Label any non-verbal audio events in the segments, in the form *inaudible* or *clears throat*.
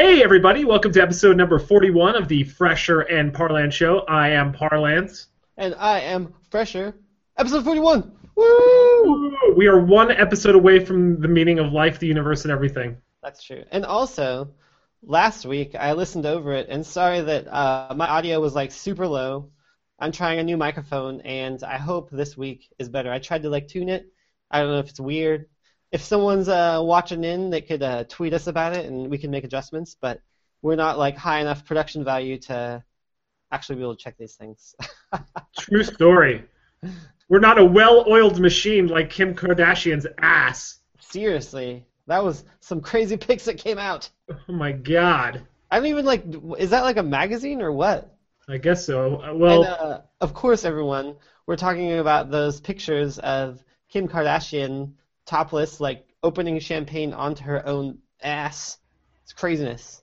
Hey, everybody, welcome to episode number 41 of the Fresher and Parlance Show. I am Parlance. And I am Fresher. Episode 41! Woo! We are one episode away from the meaning of life, the universe, and everything. That's true. And also, last week I listened over it, and sorry that uh, my audio was like super low. I'm trying a new microphone, and I hope this week is better. I tried to like tune it. I don't know if it's weird. If someone's uh, watching in, they could uh, tweet us about it, and we can make adjustments. But we're not like high enough production value to actually be able to check these things. *laughs* True story. We're not a well-oiled machine like Kim Kardashian's ass. Seriously, that was some crazy pics that came out. Oh my god. I don't even like. Is that like a magazine or what? I guess so. Uh, Well, and, uh, of course, everyone, we're talking about those pictures of Kim Kardashian topless, like opening champagne onto her own ass. It's craziness.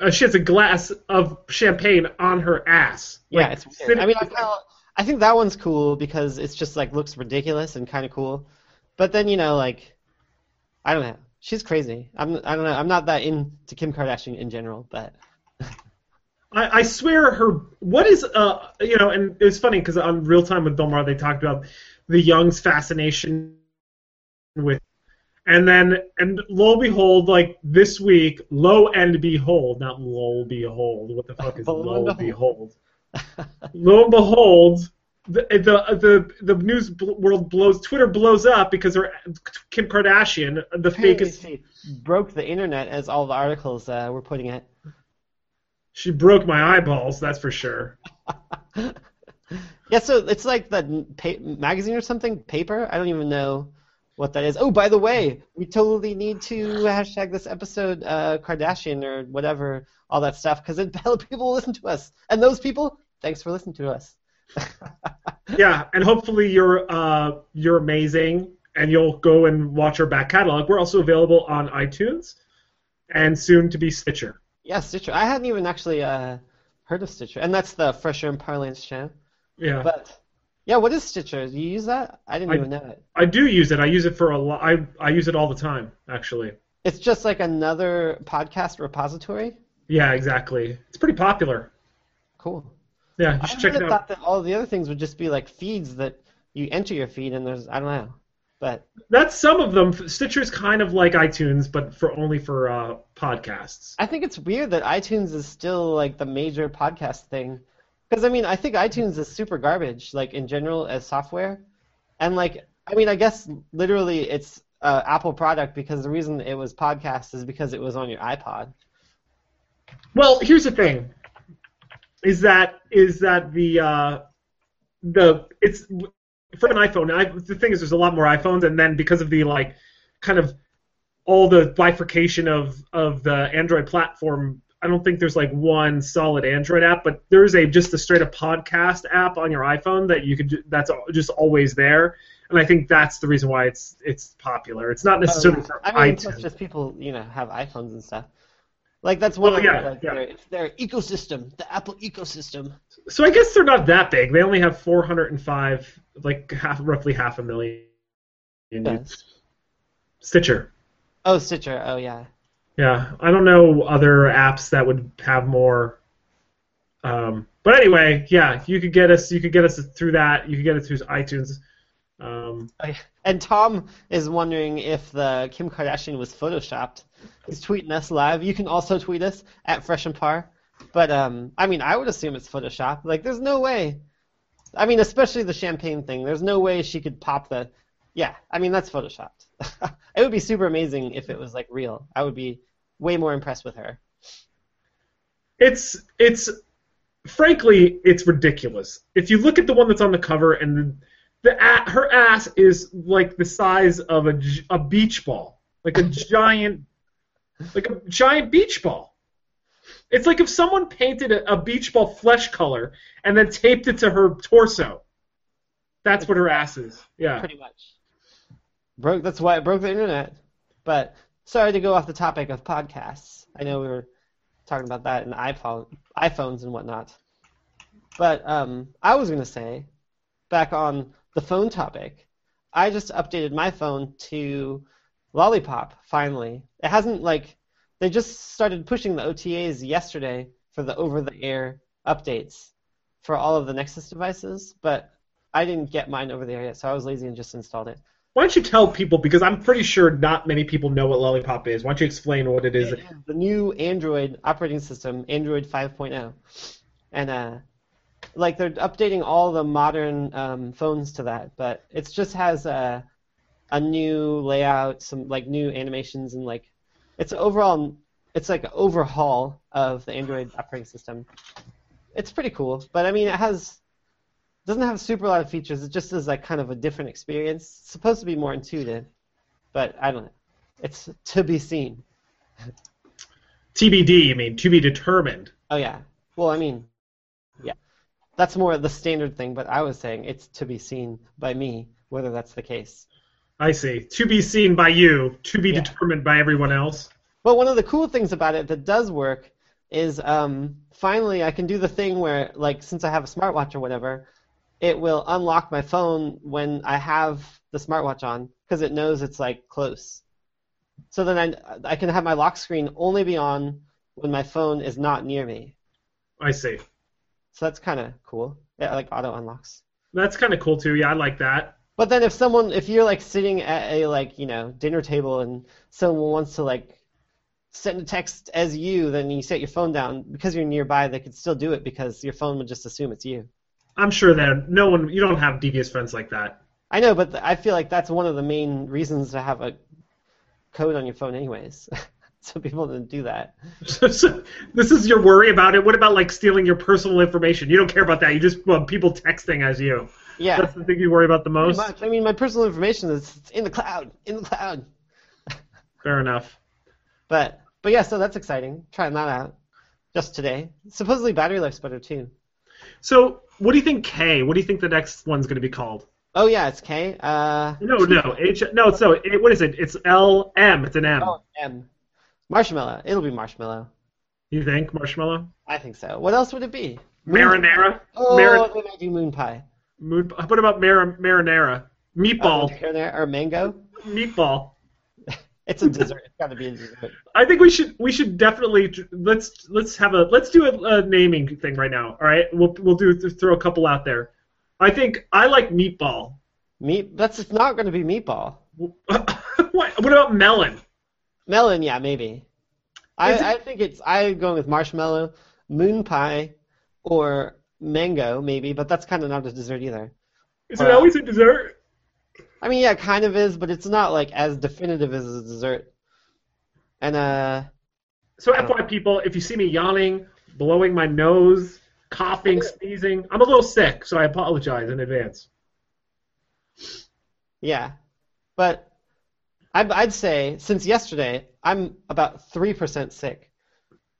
uh, she has a glass of champagne on her ass. Yeah, it's weird. sitting- I mean, I, kinda, I think that one's cool because it's just like looks ridiculous and kind of cool. But then you know, like, I don't know. She's crazy. I'm. I don't know. I'm not that into Kim Kardashian in general, but *laughs* I, I swear her. What is uh you know, and it's funny because on Real Time with Bill Maher they talked about the Young's fascination with, and then and lo and behold, like this week, lo and behold, not lo behold. What the fuck is Lo and lo and behold. *laughs* lo and behold. The, the the the news world blows Twitter blows up because her Kim Kardashian the apparently fakest she broke the internet, as all the articles uh, were putting it. she broke my eyeballs that's for sure *laughs* Yeah, so it's like the pa- magazine or something, paper. I don't even know what that is. Oh, by the way, we totally need to hashtag this episode uh, Kardashian or whatever, all that stuff, because *laughs* people will listen to us, and those people, thanks for listening to us. *laughs* yeah, and hopefully you're uh, you're amazing, and you'll go and watch our back catalog. We're also available on iTunes, and soon to be Stitcher. yeah, Stitcher. I hadn't even actually uh, heard of Stitcher, and that's the Fresher and Parlance show. Yeah, But yeah, what is Stitcher? Do you use that? I didn't I- even know it. I do use it. I use it for a lot. I I use it all the time, actually. It's just like another podcast repository. Yeah, exactly. It's pretty popular. Cool. Yeah, you I should check it out. thought that all the other things would just be like feeds that you enter your feed and there's I don't know, but That's some of them. Stitcher's kind of like iTunes, but for only for uh, podcasts. I think it's weird that iTunes is still like the major podcast thing, because I mean I think iTunes is super garbage like in general as software, and like I mean I guess literally it's a Apple product because the reason it was podcast is because it was on your iPod. Well, here's the thing: is that is that the uh, the it's for an iPhone. I, the thing is, there's a lot more iPhones, and then because of the like kind of all the bifurcation of of the Android platform, I don't think there's like one solid Android app, but there's a just a straight up podcast app on your iPhone that you could that's just always there. And I think that's the reason why it's it's popular. It's not necessarily um, for I mean, iTunes. plus just people you know have iPhones and stuff. Like that's one Well, of yeah, their, like, yeah. their, it's their ecosystem, the Apple ecosystem. So I guess they're not that big. They only have 405, like half, roughly half a million. Yes. Stitcher. Oh, Stitcher. Oh yeah. Yeah, I don't know other apps that would have more. Um, but anyway, yeah, you could get us. You could get us through that. You could get it through iTunes. Um. And Tom is wondering if the Kim Kardashian was photoshopped. He's tweeting us live. You can also tweet us at Fresh and Par. But um, I mean, I would assume it's Photoshop. Like, there's no way. I mean, especially the champagne thing. There's no way she could pop the. Yeah, I mean that's photoshopped. *laughs* it would be super amazing if it was like real. I would be way more impressed with her. it's it's frankly it's ridiculous. If you look at the one that's on the cover and the, the her ass is like the size of a a beach ball, like a *laughs* giant like a giant beach ball. It's like if someone painted a, a beach ball flesh color and then taped it to her torso. That's what her ass is. Yeah. pretty much. Broke. That's why it broke the internet. But sorry to go off the topic of podcasts. I know we were talking about that and iPhone, iPhones and whatnot. But um, I was gonna say, back on the phone topic, I just updated my phone to Lollipop finally. It hasn't like they just started pushing the OTAs yesterday for the over-the-air updates for all of the Nexus devices, but I didn't get mine over there yet, so I was lazy and just installed it. Why don't you tell people because I'm pretty sure not many people know what Lollipop is. Why don't you explain what it is? The new Android operating system, Android 5.0, and uh, like they're updating all the modern um, phones to that, but it just has a a new layout, some like new animations, and like it's overall it's like an overhaul of the Android operating system. It's pretty cool, but I mean it has doesn't have a super lot of features. It just is like kind of a different experience. It's supposed to be more intuitive, but I don't know. It's to be seen. TBD, you mean to be determined? Oh yeah. Well, I mean, yeah, that's more the standard thing. But I was saying it's to be seen by me whether that's the case. I see. To be seen by you, to be Yeah. determined by everyone else. But one of the cool things about it that does work is um, finally I can do the thing where, like, since I have a smartwatch or whatever, it will unlock my phone when I have the smartwatch on because it knows it's like close. So then I, I can have my lock screen only be on when my phone is not near me. I see. So that's kind of cool. Yeah, like auto unlocks. That's kind of cool too. Yeah, I like that. But then if someone, if you're like sitting at a like you know dinner table and someone wants to like send a text as you, then you set your phone down because you're nearby. They could still do it because your phone would just assume it's you. I'm sure that no one, you don't have devious friends like that. I know, but th- I feel like that's one of the main reasons to have a code on your phone, anyways. *laughs* so people didn't do that. So, *laughs* so this is your worry about it. What about like stealing your personal information? You don't care about that. You just want people texting as you. Yeah, That's the thing you worry about the most. I mean, my personal information is in the cloud, in the cloud. *laughs* Fair enough. But but yeah, so that's exciting. Trying that out just today. Supposedly battery life's better too. So, what do you think, K? What do you think the next one's going to be called? Oh yeah, it's K. Uh, No, no, H. No, it's no. It, what is it? It's L M. It's an M. oh, M. Marshmallow. It'll be marshmallow. You think marshmallow? I think so. What else would it be? Marinara. Oh, Mar- they might do moon pie. moon, what about mar- marinara? Meatball. Oh, marinara or mango. Meatball. It's a dessert. It's got to be a dessert. *laughs* I think we should we should definitely let's let's have a let's do a, a naming thing right now. All right, we'll we'll do throw a couple out there. I think I like meatball. Meat. That's it's not going to be meatball. *laughs* what, what about melon? Melon, yeah, maybe. I, it- I think it's I'm going with marshmallow, moon pie, or mango maybe, but that's kind of not a dessert either. Is it always a dessert? I mean, yeah, it kind of is, but it's not like as definitive as a dessert. And uh, So, FY people, if you see me yawning, blowing my nose, coughing, *laughs* sneezing, I'm a little sick, so I apologize in advance. yeah, but I'd, I'd say since yesterday I'm about three percent sick.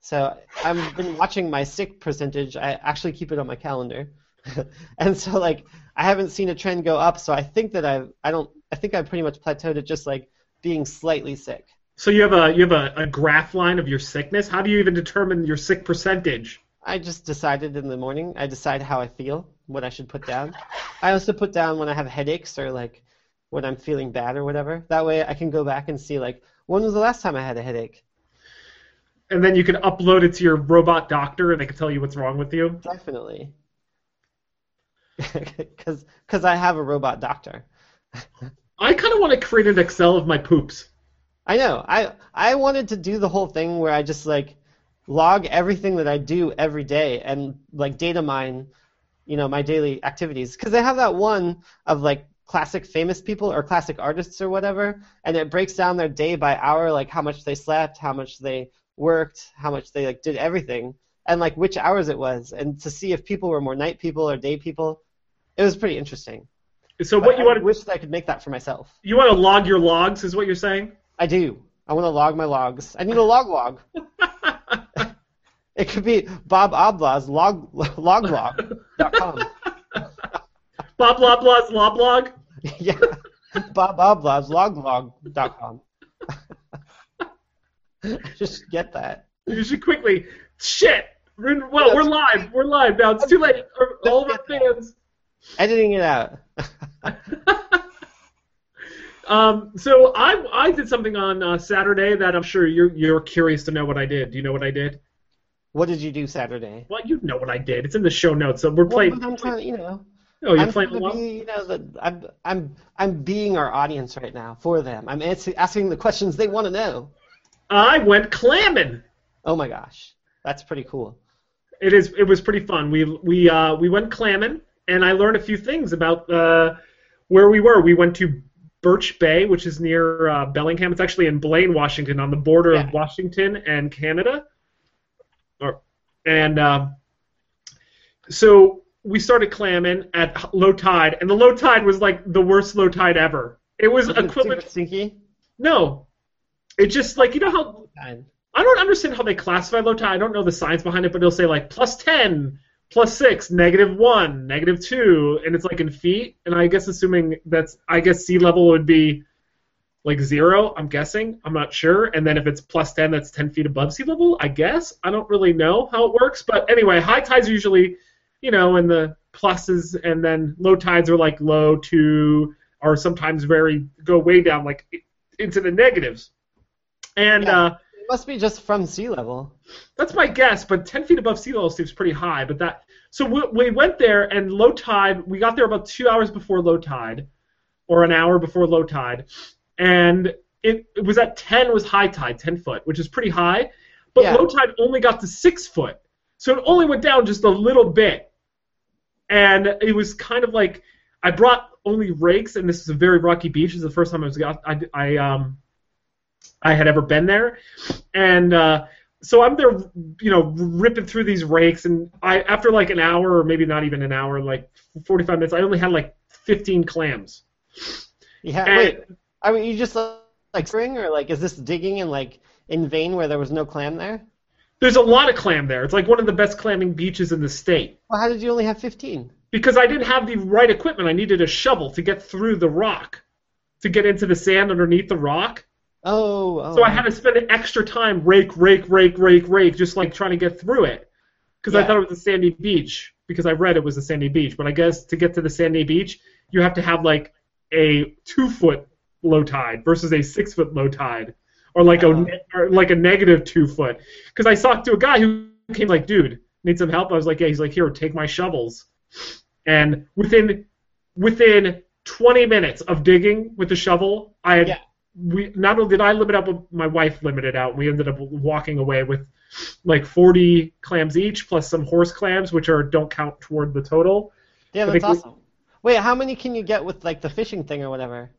So I've been watching my sick percentage. I actually keep it on my calendar, *laughs* and so like I haven't seen a trend go up. So I think that I I don't I think I pretty much plateaued at just like being slightly sick. So you have a you have a, a graph line of your sickness. How do you even determine your sick percentage? I just decided in the morning. I decide how I feel, what I should put down. I also put down when I have headaches or like when I'm feeling bad or whatever. That way I can go back and see like when was the last time I had a headache. And then you can upload it to your robot doctor, and they can tell you what's wrong with you. Definitely. *laughs* Because I have a robot doctor. I kind of want to create an Excel of my poops. I know. I I wanted to do the whole thing where I just like log everything that I do every day and like data mine, you know, my daily activities. Because they have that one of like classic famous people or classic artists or whatever, and it breaks down their day by hour, like how much they slept, how much they worked, how much they like did everything, and like which hours it was, and to see if people were more night people or day people. It was pretty interesting. So what But you I want to wish that I could make that for myself. you want to log your logs is what you're saying? I do. I want to log my logs. I need a log log. *laughs* It could be Bob Loblaw's log log loglog.com. Blah blah blah's log. *laughs* *laughs* yeah, Bob Loblaw's loglog.com. Just get that. You should quickly shit. Well, we're live. We're live now. It's too late. All of our fans. Editing it out. *laughs* Um, so I I did something on uh, Saturday that I'm sure you're you're curious to know what I did. Do you know what I did? What did you do Saturday? Well, you know what I did. It's in the show notes. So we're playing. but I'm trying, you know. oh, you're I'm playing along. be, you know, the, I'm, I'm, I'm being our audience right now for them. I'm answer, asking the questions they want to know. I went clamming. Oh my gosh, that's pretty cool. It is. It was pretty fun. We we uh, we went clamming, and I learned a few things about uh, where we were. We went to Birch Bay, which is near uh, Bellingham. It's actually in Blaine, Washington, on the border Yeah. of Washington and Canada. Or, and uh, so we started clamming at low tide, and the low tide was like the worst low tide ever. It was Was it equivalent. super stinky? No, it just like you know how I don't understand how they classify low tide. I don't know the science behind it, but it'll say like plus 10, plus 6, negative 1, negative 2, and it's like in feet. And I guess assuming that's, I guess sea level would be like 0, I'm guessing. I'm not sure. And then if it's plus 10, that's 10 feet above sea level, I guess. I don't really know how it works. But anyway, high tides are usually, you know, in the pluses, and then low tides are like low to, or sometimes very, go way down, like into the negatives. And, Yeah. uh, It must be just from sea level. that's my guess, but 10 feet above sea level seems pretty high. But that so we, we went there and low tide. We got there about two hours before low tide, or an hour before low tide, and it, it was at 10 was high tide, 10 foot, which is pretty high. But Yeah. low tide only got to six foot, so it only went down just a little bit, and it was kind of like I brought only rakes, and this is a very rocky beach. This is the first time I was got I, I um I had ever been there, and uh, so I'm there, you know, ripping through these rakes, and I after like an hour or maybe not even an hour, like 45 minutes, I only had like 15 clams. Yeah. And- Wait. I mean, you just like string, or like, is this digging in like in vein where there was no clam there? There's a lot of clam there. It's like one of the best clamming beaches in the state. Well, how did you only have 15? Because I didn't have the right equipment. I needed a shovel to get through the rock, to get into the sand underneath the rock. Oh. oh So I had to spend extra time rake, rake, rake, rake, rake, just like trying to get through it. Because I thought it was a sandy beach. Because I read it was a sandy beach. But I guess to get to the sandy beach, you have to have like a two foot low tide versus a six foot low tide, or like Uh-huh. a or like a negative two foot. Because I talked to a guy who came like, dude, need some help? I was like, yeah. He's like, here, take my shovels. And within within 20 minutes of digging with the shovel, I had Yeah. We not only did I limit out, but my wife limited out. We ended up walking away with like 40 clams each, plus some horse clams, which are don't count toward the total. Yeah, that's think we- awesome. Wait, how many can you get with like the fishing thing or whatever?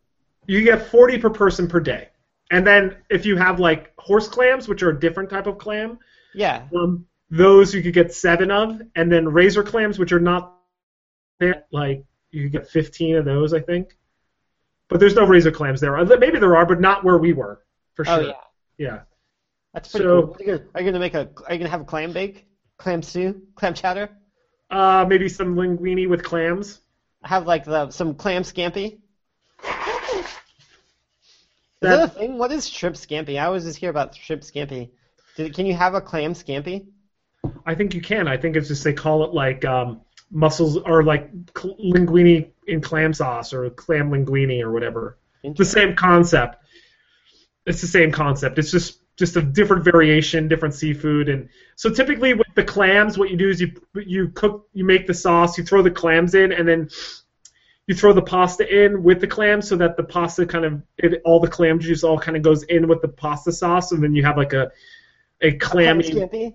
You get 40 per person per day, and then if you have like horse clams, which are a different type of clam, Yeah. um, those you could get seven of, and then razor clams, which are not like you could get 15 of those, I think. But there's no razor clams there. Uh, Maybe there are, but not where we were, for sure. Oh yeah. yeah. That's pretty So- cool. Are you, gonna, are you gonna make a? Are you gonna have a clam bake? Clam stew? Clam chowder? Uh, maybe some linguine with clams. Have like the some clam scampi? Is That- that a thing? What is shrimp scampi? I always just hear about shrimp scampi. Did, can you have a clam scampi? I think you can. I think it's just they call it like um, mussels or like linguine in clam sauce or clam linguine or whatever. The same concept. It's the same concept. It's just just a different variation, different seafood, and so typically with the clams, what you do is you you cook, you make the sauce, you throw the clams in, and then you throw the pasta in with the clams so that the pasta kind of it, all the clam juice all kind of goes in with the pasta sauce, and then you have like a a Clam clammy. scampi?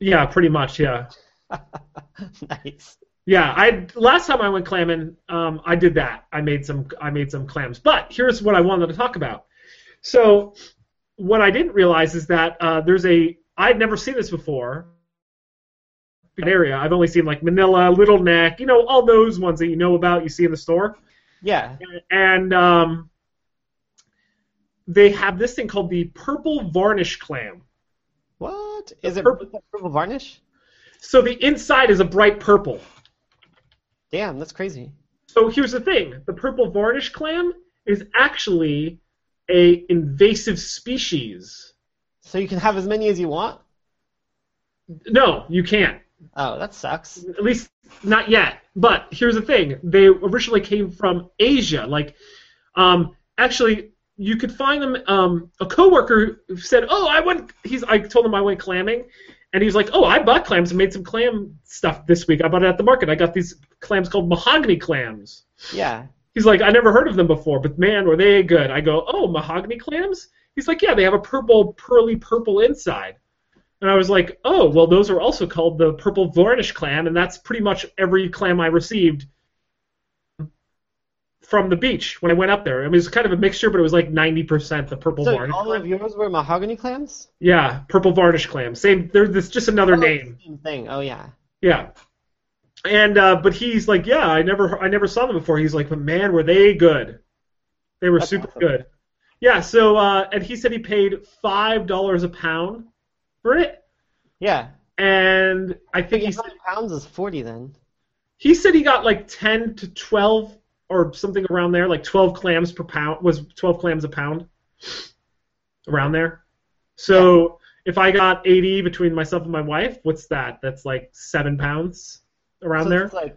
Yeah, pretty much. Yeah. *laughs* nice. Yeah, I last time I went clamming, um, I did that. I made some I made some clams. But here's what I wanted to talk about. So what I didn't realize is that uh, there's a I'd never seen this before. Area I've only seen like Manila, Little Neck, you know, all those ones that you know about, you see in the store, Yeah. and um, they have this thing called the purple varnish clam. What is it? purple- Purple varnish? So the inside is a bright purple. Damn, that's crazy. So here's the thing: the purple varnish clam is actually a invasive species. So you can have as many as you want? No, you can't. Oh, that sucks. At least not yet. But here's the thing: they originally came from Asia. Like, um, actually, you could find them. Um, a coworker said, "Oh, I went." He's. I told him I went clamming, and he was like, "Oh, I bought clams and made some clam stuff this week. I bought it at the market. I got these clams called mahogany clams." Yeah. He's like, "I never heard of them before, but man, were they good?" I go, "Oh, mahogany clams." He's like, "Yeah, they have a purple, pearly purple inside." And I was like, "Oh, well, those are also called the purple varnish clam, and that's pretty much every clam I received." From the beach when I went up there, it was kind of a mixture, but it was like ninety percent the purple So varnish. all clam. of yours were mahogany clams? Yeah, purple varnish clams. Same. They're this just another Oh, name. Same thing. Oh yeah. Yeah. And uh, but he's like, yeah, I never I never saw them before. He's like, but man, were they good? They were That's super awesome. good. Yeah. So uh, and he said he paid five dollars a pound for it, Yeah. and I think he said, pounds is 40 then. he said he got like ten to twelve or something around there, like twelve clams per pound was twelve clams a pound, around there. So if I got eighty between myself and my wife, what's that? That's like seven pounds around so there. It's like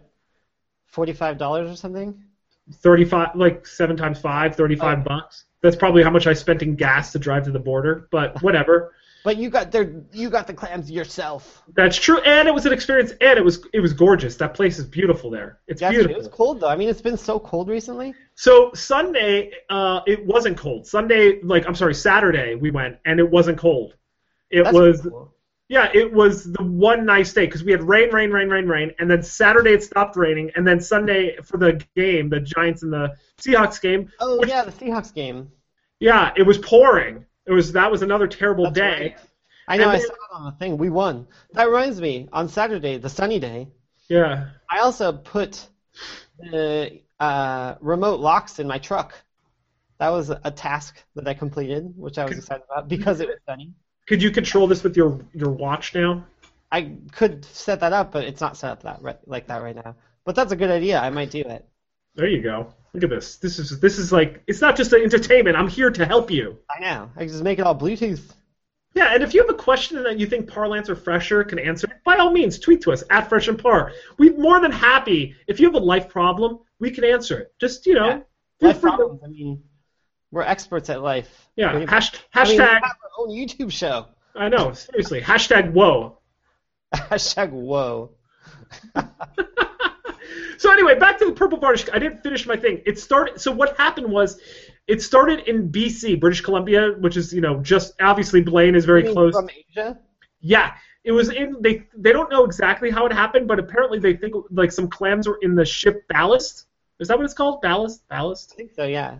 $45 or something? 35 like 7 times 5 35 Oh. bucks that's probably how much i spent in gas to drive to the border but whatever But you got there you got the clams yourself. that's true and it was an experience and it was it was gorgeous that place is beautiful there it's That's beautiful It was cold though. I mean, it's been so cold recently. so sunday uh it wasn't cold sunday like i'm sorry saturday we went and it wasn't cold it That's was cool. yeah it was the one nice day because we had rain rain rain rain rain and then saturday it stopped raining and then sunday for the game the giants and the seahawks game Oh which- yeah, the Seahawks game. yeah it was pouring it was that was another terrible That's day right. I know. And I saw it on the thing. We won. That reminds me. On Saturday, the sunny day, yeah I also put the uh, remote locks in my truck. That was a task that I completed, which I was Could- excited about because it was sunny. Could you control this with your your watch now? I could set that up, but it's not set up that right, like that right now. But that's a good idea. I might do it. There you go. Look at this. This is this is like it's not just an entertainment. I'm here to help you. I know. I can just make it all Bluetooth. Yeah, and if you have a question that you think Parlance or Fresher can answer, by all means, tweet to us at Fresh and Par. We're more than happy. If you have a life problem, we can answer it. Just you know, Yeah. Life to- I mean, we're experts at life. yeah. Pretty much. Hash, I mean, we hashtag. have our own YouTube show. I know. Seriously. Hashtag whoa. *laughs* Hashtag whoa. *laughs* so anyway, back to the purple varnish. I didn't finish my thing. It started. So what happened was, it started in BC, British Columbia, which is you know just obviously Blaine is very close. From Asia? Yeah, it was in. They they don't know exactly how it happened, but apparently they think like some clams were in the ship ballast. Is that what it's called? Ballast, ballast. I think so, yeah.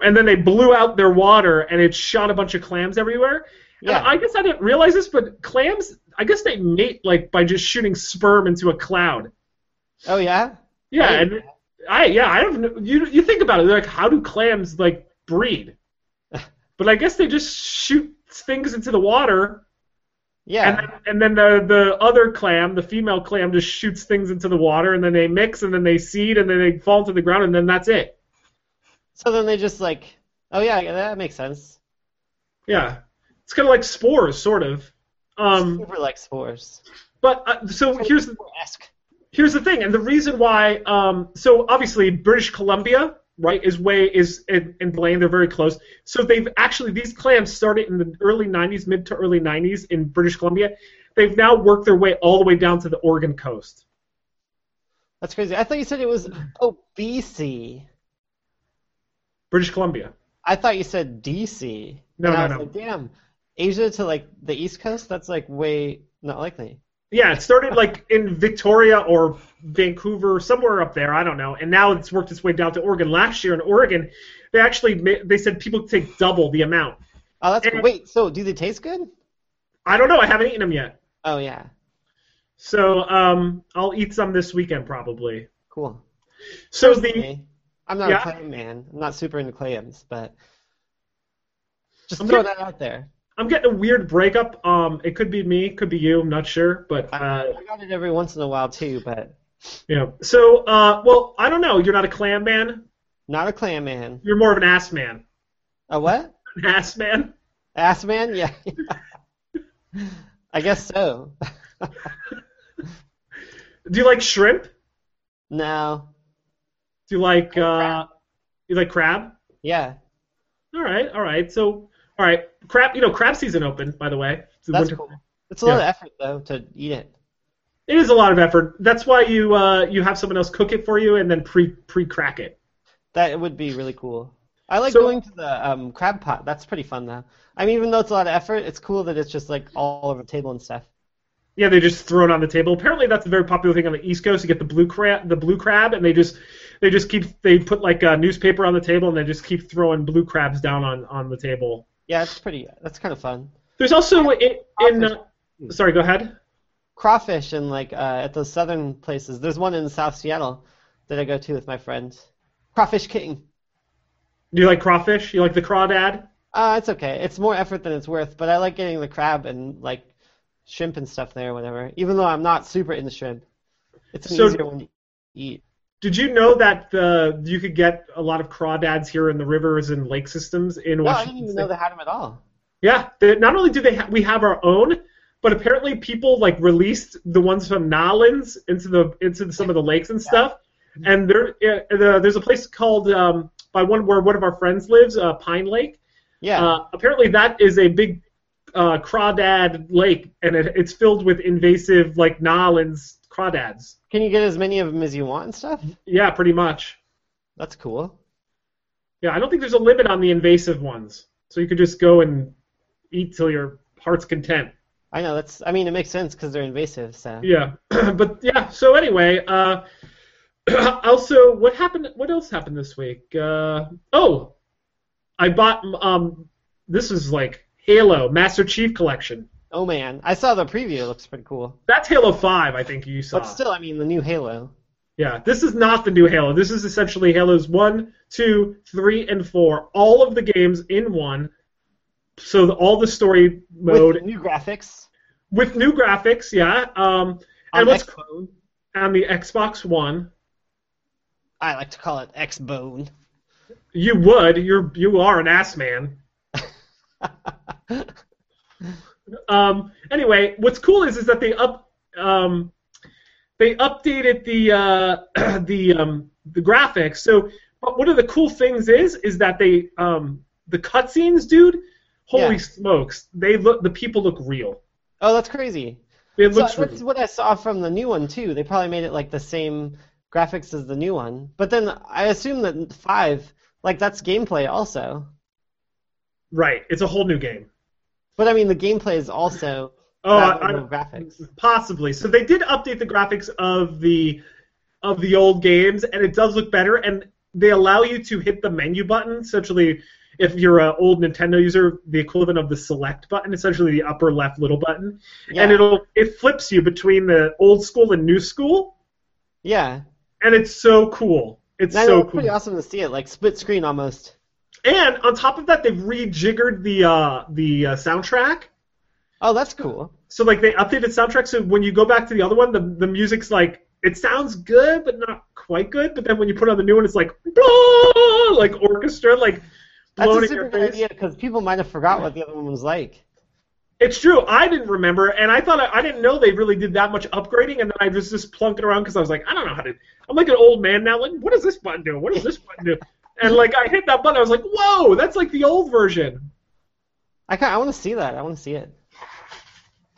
And then they blew out their water, and it shot a bunch of clams everywhere. And Yeah. I guess I didn't realize this, but clams, I guess they mate like by just shooting sperm into a cloud. Oh, yeah? Yeah, I and I yeah I don't know. You you think about it, like how do clams like breed? *laughs* But I guess they just shoot things into the water, Yeah. and then, and then the the other clam, the female clam, just shoots things into the water, and then they mix, and then they seed, and then they fall into the ground, and then that's it. so then they just like, oh, yeah, yeah, that makes sense. Yeah, it's kind of like spores, sort of. Um, Super like spores. but uh, so here's the Esque. Here's the thing, and the reason why. Um, so obviously British Columbia, right, is way is in, in Blaine. They're very close. So they've actually these clams started in the early '90s, mid to early '90s in British Columbia. They've now worked their way all the way down to the Oregon coast. That's crazy. I thought you said it was, oh, BC. British Columbia. I thought you said DC. No, and I no, was no. like, damn, Asia to like the East Coast? That's like way not likely. Yeah, it started like in Victoria or Vancouver, somewhere up there. I don't know. And now it's worked its way down to Oregon. Last year in Oregon, they actually they said people take double the amount. Oh, that's And- cool. Wait, so do they taste good? I don't know. I haven't eaten them yet. Oh, yeah. So um, I'll eat some this weekend probably. Cool. So the Personally, I'm not Yeah. a clam man. I'm not super into clams, but just throw that out there. I'm getting a weird breakup. Um, it could be me, could be you. I'm not sure, but uh, I got it every once in a while too, but yeah. So uh, well, I don't know. You're not a clam man. not a clam man. You're more of an ass man. A what? An ass man. Ass man? Yeah. *laughs* I guess so. Do you like shrimp? no. Do you like uh, you like crab? Yeah. All right, all right. So, all right, crab. You know, crab season open. by the way. It's That's winter- cool. It's a lot of effort though to eat it. It is a lot of effort. That's why you uh, you have someone else cook it for you and then pre pre crack it. That would be really cool. I like So- going to the um, crab pot. That's pretty fun though. I mean, even though it's a lot of effort, it's cool that it's just like all over the table and stuff. Yeah, they just throw it on the table. Apparently, that's a very popular thing on the East Coast. You get the blue crab, the blue crab, and they just they just keep they put like a newspaper on the table and they just keep throwing blue crabs down on on the table. Yeah, it's pretty. That's kind of fun. There's also in, in uh, sorry, go ahead. Crawfish and like uh, at those southern places. There's one in South Seattle that I go to with my friends. Crawfish King. Do you like crawfish? You like the crawdad? Uh, it's okay. It's more effort than it's worth, but I like getting the crab and like shrimp and stuff there, or whatever. Even though I'm not super into shrimp, it's an So- easier one to eat. Did you know that uh, you could get a lot of crawdads here in the rivers and lake systems in No, I Washington didn't even State? know they had them at all. Yeah, they, not only do they ha- we have our own, but apparently people like released the ones from Nolens into the into some of the lakes and stuff. And there, uh, the, there's a place called um, by one where one of our friends lives, uh, Pine Lake. Yeah. Uh, apparently, that is a big uh, crawdad lake, and it, it's filled with invasive like Nolens crawdads. Can you get as many of them as you want and stuff? Yeah, pretty much. That's cool. Yeah, I don't think there's a limit on the invasive ones, so you could just go and eat till your heart's content. I know that's. I mean, it makes sense because they're invasive. So. Yeah, *clears throat* but yeah. So anyway, uh, *clears throat* also, what happened? What else happened this week? Uh, oh, I bought. Um, this is like Halo Master Chief Collection. Oh man, I saw the preview. It looks pretty cool. That's Halo Five, I think you saw. But still, I mean, the new Halo. Yeah, this is not the new Halo. This is essentially Halos 1, 2, 3, and 4. All of the games in one. So the, all the story mode with new graphics with new graphics, yeah. Um, on and what's Xbone. on the Xbox One. I like to call it Xbone. You would. You're you are an ass man. *laughs* Um, anyway, what's cool is is that they up um, they updated the uh, *clears throat* the um, the graphics. So but one of the cool things is is that they um, the cutscenes, dude. Holy Yeah. smokes! They look the people look real. oh, that's crazy. It So looks that's real. what I saw from the new one too. They probably made it like the same graphics as the new one. But then I assume that five, like that's gameplay also. right. It's a whole new game. But I mean, the gameplay is also Oh, I, graphics. Possibly. So they did update the graphics of the of the old games, and it does look better. And they allow you to hit the menu button. Essentially, if you're an old Nintendo user, the equivalent of the select button, essentially the upper left little button, Yeah. and it'll it flips you between the old school and new school, yeah. and it's so cool. It's so it's cool. pretty awesome to see it, like split screen almost. And on top of that, they've rejiggered the uh, the uh, soundtrack. Oh, that's cool. So like they updated soundtrack, so when you go back to the other one, the the music's like it sounds good, but not quite good. But then when you put on the new one, it's like blah, like orchestra, like That's blown a in your super good face. idea because people might have forgot what the other one was like. It's true. I didn't remember, and I thought I, I didn't know they really did that much upgrading, and then I was just plunking around because I was like, I don't know how to. I'm like an old man now. Like, what does this button do? What does this button do? And like I hit that button, I was like, whoa, that's like the old version. I kind I want to see that. I want to see it.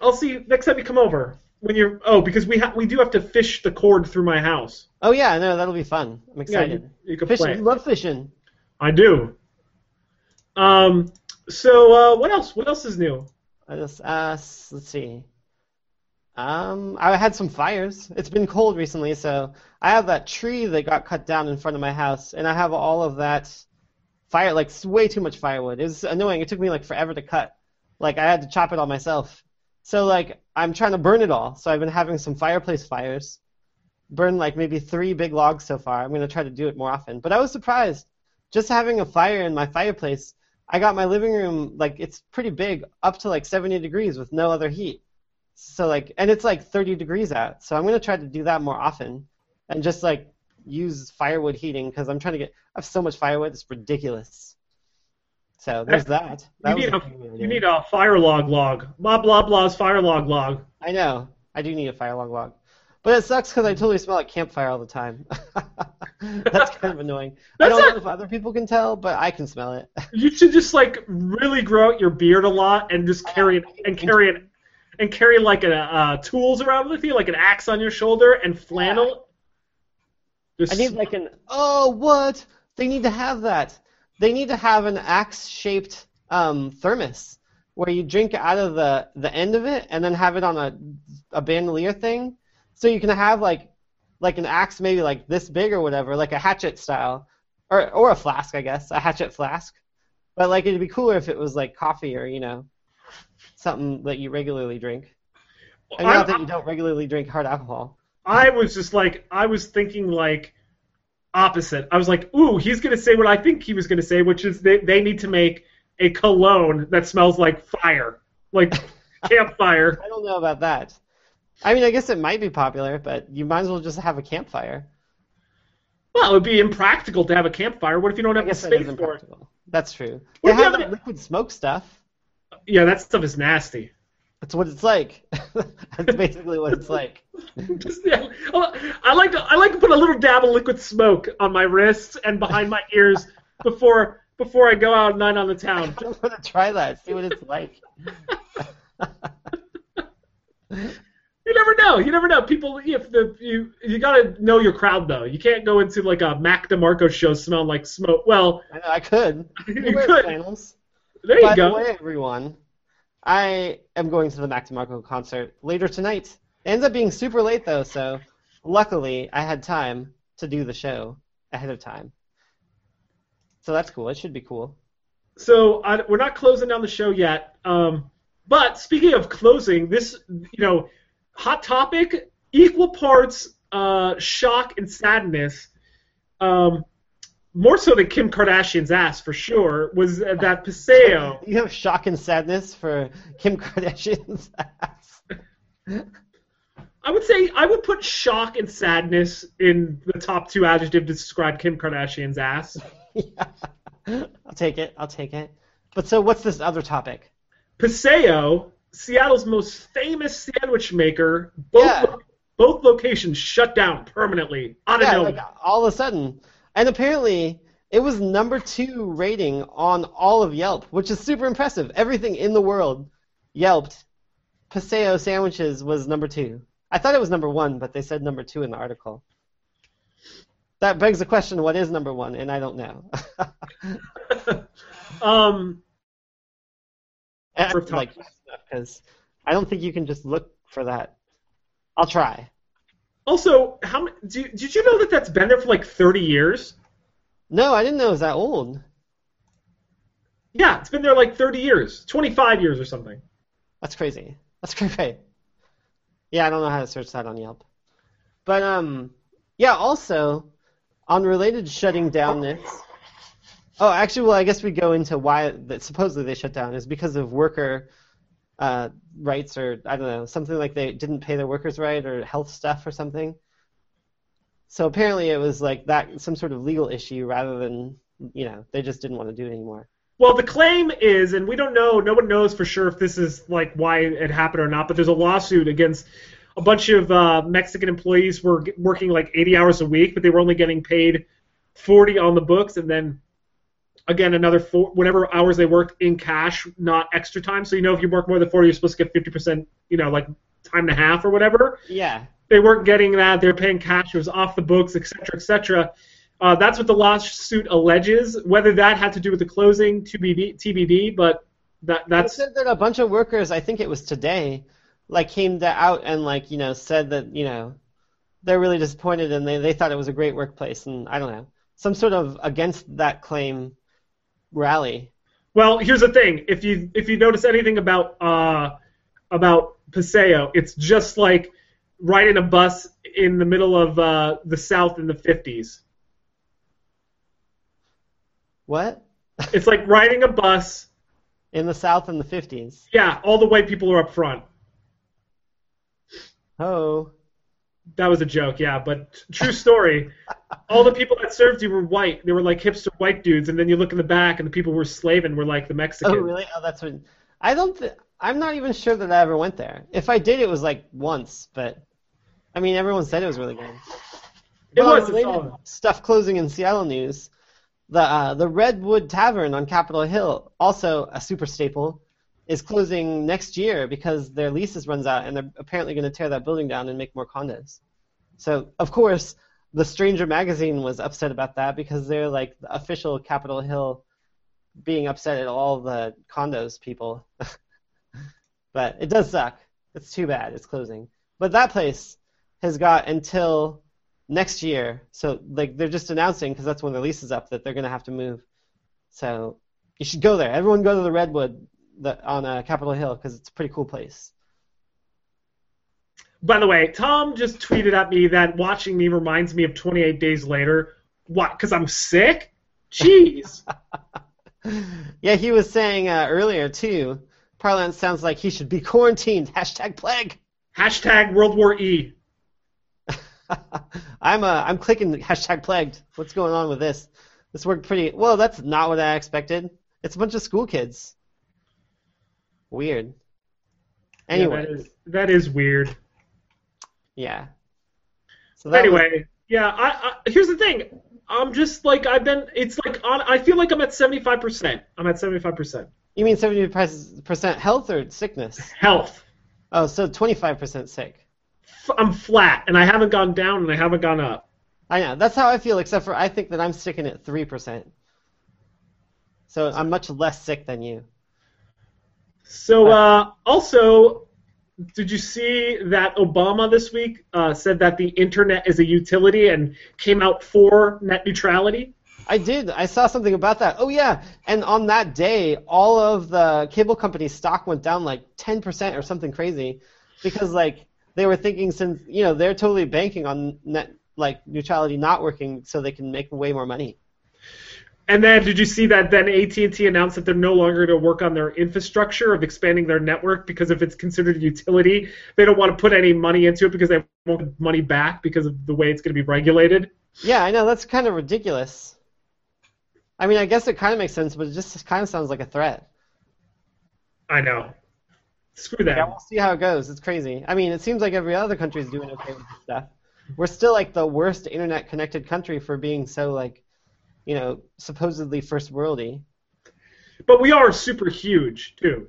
I'll see you next time you come over. When you're oh, because we ha- we do have to fish the cord through my house. Oh yeah, no, that'll be fun. I'm Yeah, excited. you, you can fishing, play. you love fishing. I do. Um. So uh, what else? What else is new? I just uh, let's see. Um, I had some fires. It's been cold recently, so I have that tree that got cut down in front of my house, and I have all of that fire, like way too much firewood. It was annoying. It took me like forever to cut. Like I had to chop it all myself. So like I'm trying to burn it all. So I've been having some fireplace fires. Burned like maybe three big logs so far. I'm gonna try to do it more often. But I was surprised. Just having a fire in my fireplace, I got my living room like it's pretty big, up to like 70 degrees with no other heat. So like, and it's like 30 degrees out. So I'm gonna try to do that more often, and just like use firewood heating because I'm trying to get. I have so much firewood, it's ridiculous. So there's that. that You need a a thing we were you need a fire log log. Blah blah blah's fire log log. I know. I do need a fire log log. But it sucks because I totally smell like campfire all the time. *laughs* That's kind of *laughs* annoying. I don't not- know if other people can tell, but I can smell it. You should just like really grow out your beard a lot and just carry it and carry it and carry like a uh, tools around with you, like an axe on your shoulder and flannel. Just, I need like an oh what? They need to have that. They need to have an axe-shaped um, thermos where you drink out of the the end of it and then have it on a a bandolier thing, so you can have like like an axe maybe like this big or whatever, like a hatchet style, or or a flask I guess, a hatchet flask. But like it'd be cooler if it was like coffee or you know something that you regularly drink. And I, not that you don't regularly drink hard alcohol. I was just like I was thinking like opposite. I was like, ooh, he's gonna say what I think he was gonna say, which is they they need to make a cologne that smells like fire, like *laughs* campfire. I don't know about that. I mean, I guess it might be popular, but you might as well just have a campfire. Well, it would be impractical to have a campfire. What if you don't I have the guess that is space for it? That's true. What They have have liquid smoke stuff. Yeah, that stuff is nasty. That's what it's like. *laughs* That's basically what it's like. Just, yeah, oh, I like to I like to put a little dab of liquid smoke on my wrists and behind my ears before before I go out at night on the town. I want to try that. See what it's like. *laughs* You never know. You never know. People, if the you you gotta know your crowd though. You can't go into like a Mac DeMarco show smelling like smoke. Well, I know I could. you *laughs* You could. flannels. There you By go. the way, everyone, I am going to the Mac DeMarco concert later tonight. It ends up being super late though, so luckily I had time to do the show ahead of time. So that's cool. It should be cool. So I, we're not closing down the show yet. Um, but speaking of closing, this you know, hot topic, equal parts uh, shock and sadness. Um, more so than Kim Kardashian's ass for sure was uh, that Paseo. *laughs* You have shock and sadness for Kim Kardashian's *laughs* ass. I would say I would put shock and sadness in the top two adjectives to describe Kim Kardashian's ass. *laughs* yeah. I'll take it. I'll take it. But so what's this other topic? Paseo, Seattle's most famous sandwich maker, both Yeah. lo- both locations shut down permanently out of Yeah, nowhere. like all of a sudden. And apparently it was number two rating on all of Yelp, which is super impressive. Everything in the world Yelped. Paseo sandwiches was number two. I thought it was number one, but they said number two in the article. That begs the question, what is number one? And I don't know. *laughs* um, And like because I don't think you can just look for that. I'll try. Also, how do, did you know that that's been there for like 30 years? No, I didn't know it was that old. Yeah, it's been there like 30 years, 25 years or something. That's crazy. That's *laughs* crazy. Yeah, I don't know how to search that on Yelp. But um, yeah. Also, on related to shutting down this. Oh, actually, well, I guess we go into why that supposedly they shut down is because of worker uh, rights or I don't know something like they didn't pay their workers right or health stuff or something. So apparently it was like that some sort of legal issue rather than you know they just didn't want to do it anymore. Well, the claim is, and we don't know, no one knows for sure if this is like why it happened or not, but there's a lawsuit against a bunch of uh, Mexican employees were working like 80 hours a week, but they were only getting paid 40 on the books, and then again another four, whatever hours they worked in cash, not extra time. So you know if you work more than 40, you're supposed to get 50%, you know, like time and a half or whatever. Yeah. They weren't getting that. They're paying cash. It was off the books, et cetera, et cetera. Uh, that's what the lawsuit alleges. Whether that had to do with the closing, TBD, TBD. But that that's said that a bunch of workers, I think it was today, like came to out and like you know said that you know they're really disappointed and they they thought it was a great workplace and I don't know some sort of against that claim rally. well. Here's the thing. If you if you notice anything about uh, about Paseo, it's just like riding a bus in the middle of uh, the South in the 50s. What? *laughs* It's like riding a bus. In the South in the 50s. Yeah, all the white people are up front. Oh. That was a joke, yeah, but true story. All the people that served you were white. They were like hipster white dudes, and then you look in the back, and the people who were slaving were like the Mexicans. Oh really? Oh, that's what. I don't. Th- I'm not even sure that I ever went there. If I did, it was like once, but I mean, everyone said it was really good. It Well, was. Stuff closing in Seattle news. The uh, the Redwood Tavern on Capitol Hill, also a super staple, is closing next year because their leases runs out, and they're apparently going to tear that building down and make more condos. So of course, the Stranger magazine was upset about that because they're like the official Capitol Hill being upset at all the condos people. *laughs* but it does suck. It's too bad it's closing. But that place has got until next year. So like they're just announcing because that's when the lease is up that they're going to have to move. So you should go there. Everyone go to the Redwood the, on uh, Capitol Hill because it's a pretty cool place. By the way, Tom just tweeted at me that watching me reminds me of 28 Days Later. What? Because I'm sick? Jeez. *laughs* yeah, he was saying uh, earlier too. Parlance sounds like he should be quarantined. *laughs* Hashtag plague. Hashtag World War E. *laughs* I'm uh, I'm clicking hashtag plagued. What's going on with this? This worked pretty well. That's not what I expected. It's a bunch of school kids. Weird. Anyway, Yeah, that, is, that is weird. yeah. So that was- Anyway, yeah. I, I here's the thing. I'm just like I've been. It's like on. I feel like I'm at 75. percent I'm at 75 percent you mean 75 percent health or sickness? health. Oh, so twenty five percent sick. F- I'm flat, and I haven't gone down, and I haven't gone up. I know. That's how I feel. Except for I think that I'm sticking at three percent. So I'm much less sick than you. So uh, also, did you see that Obama this week uh, said that the internet is a utility and came out for net neutrality? I did. I saw something about that. Oh yeah, and on that day, all of the cable companies' stock went down like 10% or something crazy, because like they were thinking since you know they're totally banking on net like neutrality not working, so they can make way more money. And then did you see that then AT&T announced that they're no longer going to work on their infrastructure of expanding their network because if it's considered a utility, they don't want to put any money into it because they won't get money back because of the way it's going to be regulated. Yeah, I know that's kind of ridiculous. I mean, I guess it kind of makes sense, but it just kind of sounds like a threat. I know. Screw that. Yeah, we'll see how it goes. It's crazy. I mean, it seems like every other country is doing okay with this stuff. We're still like the worst internet connected country for being so like, you know, supposedly first worldy. But we are super huge too.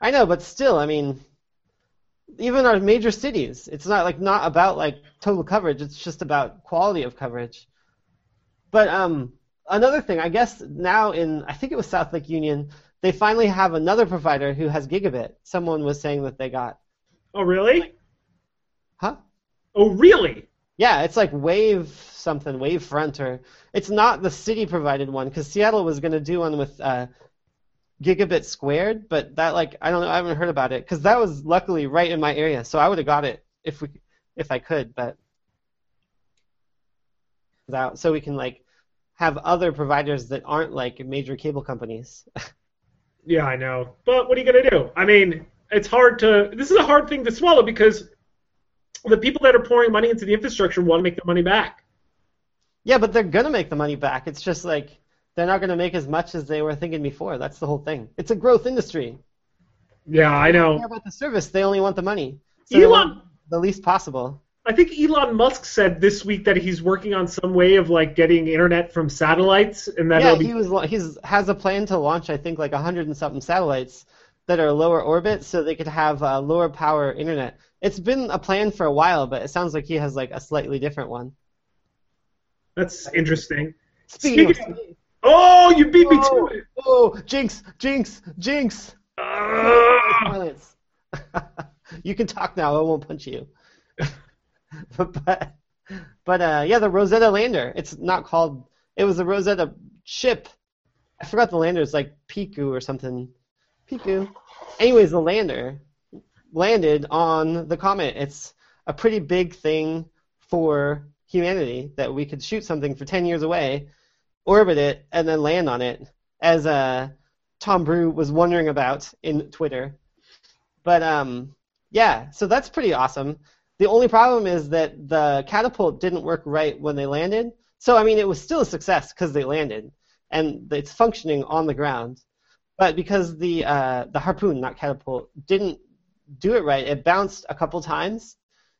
I know, but still, I mean, even our major cities, it's not like not about like total coverage. It's just about quality of coverage. But um, another thing, I guess now in I think it was South Lake Union, they finally have another provider who has gigabit. Someone was saying that they got, Oh really? huh? Oh really? Yeah, it's like Wave something, Wavefront, or it's not the city provided one because Seattle was going to do one with uh, gigabit squared, but that like I don't know, I haven't heard about it because that was luckily right in my area, so I would have got it if we if I could, but that so we can like have other providers that aren't like major cable companies. *laughs* Yeah, I know. But what are you gonna do? I mean, it's hard to. This is a hard thing to swallow because the people that are pouring money into the infrastructure want to make their money back. yeah, but they're gonna make the money back. It's just like they're not gonna make as much as they were thinking before. That's the whole thing. It's a growth industry. Yeah, I They don't care know. about the service. They only want the money. So Elon, the least possible. I think Elon Musk said this week that he's working on some way of like getting internet from satellites, and that yeah, be. he was he's has a plan to launch I think like a hundred and something satellites that are lower orbit, so they could have uh, lower power internet. It's been a plan for a while, but it sounds like he has like a slightly different one. That's interesting. Speaking, of, Speaking Oh, you beat me oh, to it. oh, jinx, jinx, jinx! Violence. *laughs* you can talk now. I won't punch you. *laughs* but but uh, yeah, the Rosetta lander. It's not called. It was the Rosetta ship. I forgot the lander. It's like Piku or something. Piku. Anyways, the lander landed on the comet. It's a pretty big thing for humanity that we could shoot something for 10 years away, orbit it, and then land on it, as uh, Tom Brew was wondering about in Twitter. But um, yeah, so that's pretty awesome. The only problem is that the catapult didn't work right when they landed. So I mean, it was still a success because they landed, and it's functioning on the ground. But because the uh, the harpoon, not catapult, didn't do it right, it bounced a couple times,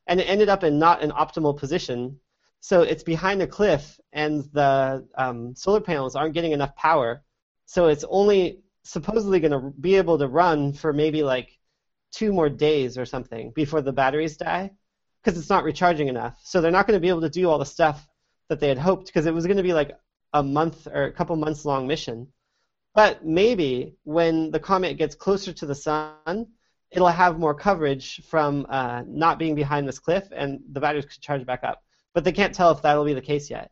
and it ended up in not an optimal position. So it's behind a cliff, and the um, solar panels aren't getting enough power. So it's only supposedly going to be able to run for maybe like two more days or something before the batteries die because it's not recharging enough. So they're not going to be able to do all the stuff that they had hoped because it was going to be like a month or a couple months long mission. But maybe when the comet gets closer to the sun, it'll have more coverage from uh, not being behind this cliff, and the batteries could charge back up. But they can't tell if that'll be the case yet.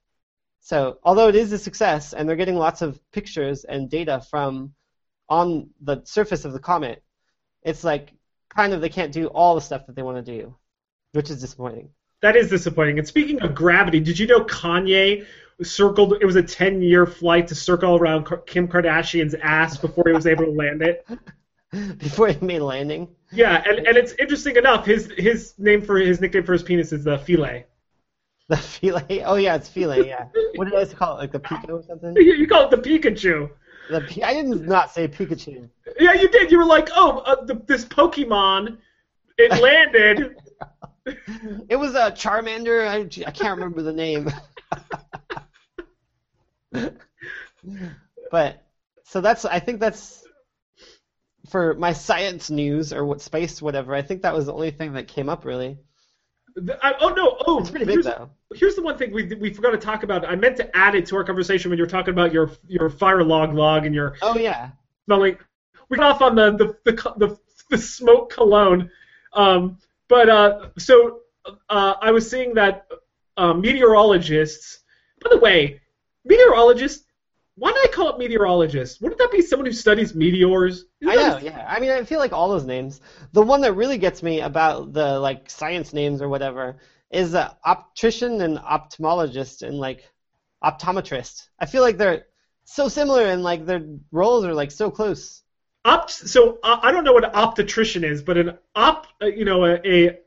So, although it is a success, and they're getting lots of pictures and data from on the surface of the comet, it's like kind of they can't do all the stuff that they want to do, which is disappointing. That is disappointing. And speaking of gravity, did you know Kanye circled? It was a 10-year flight to circle around Kim Kardashian's ass before he was able to land it. *laughs* *laughs* Before he made landing. Yeah, and, and it's interesting enough. His his name for his nickname for his penis is the Philae. *laughs* The Philae? Oh yeah, it's Philae. Yeah. what did I call it? Like the Pico or something? You call it the Pikachu. The I did not say Pikachu. Yeah, you did. You were like, oh, uh, the, this Pokemon, it *laughs* landed. it was a Charmander. I, I can't remember the name. but so that's I think that's for my science news or what space whatever. I think that was the only thing that came up really. I, oh no! Oh, it's pretty big though. Here's the one thing we we forgot to talk about. I meant to add it to our conversation when you were talking about your your fire log log and your. Oh yeah. Smelling. We got off on the the the, the, the smoke cologne, um, but uh, so uh, I was seeing that uh, meteorologists. By the way, meteorologists. Why did I call it meteorologist? Wouldn't that be someone who studies meteors? Isn't I know, yeah. I mean, I feel like all those names. The one that really gets me about the like science names or whatever is uh, optician and ophthalmologist and like optometrist. I feel like they're so similar and like their roles are like so close. Opt. So uh, I don't know what an optometrician is, but an op. Uh, you know, a, a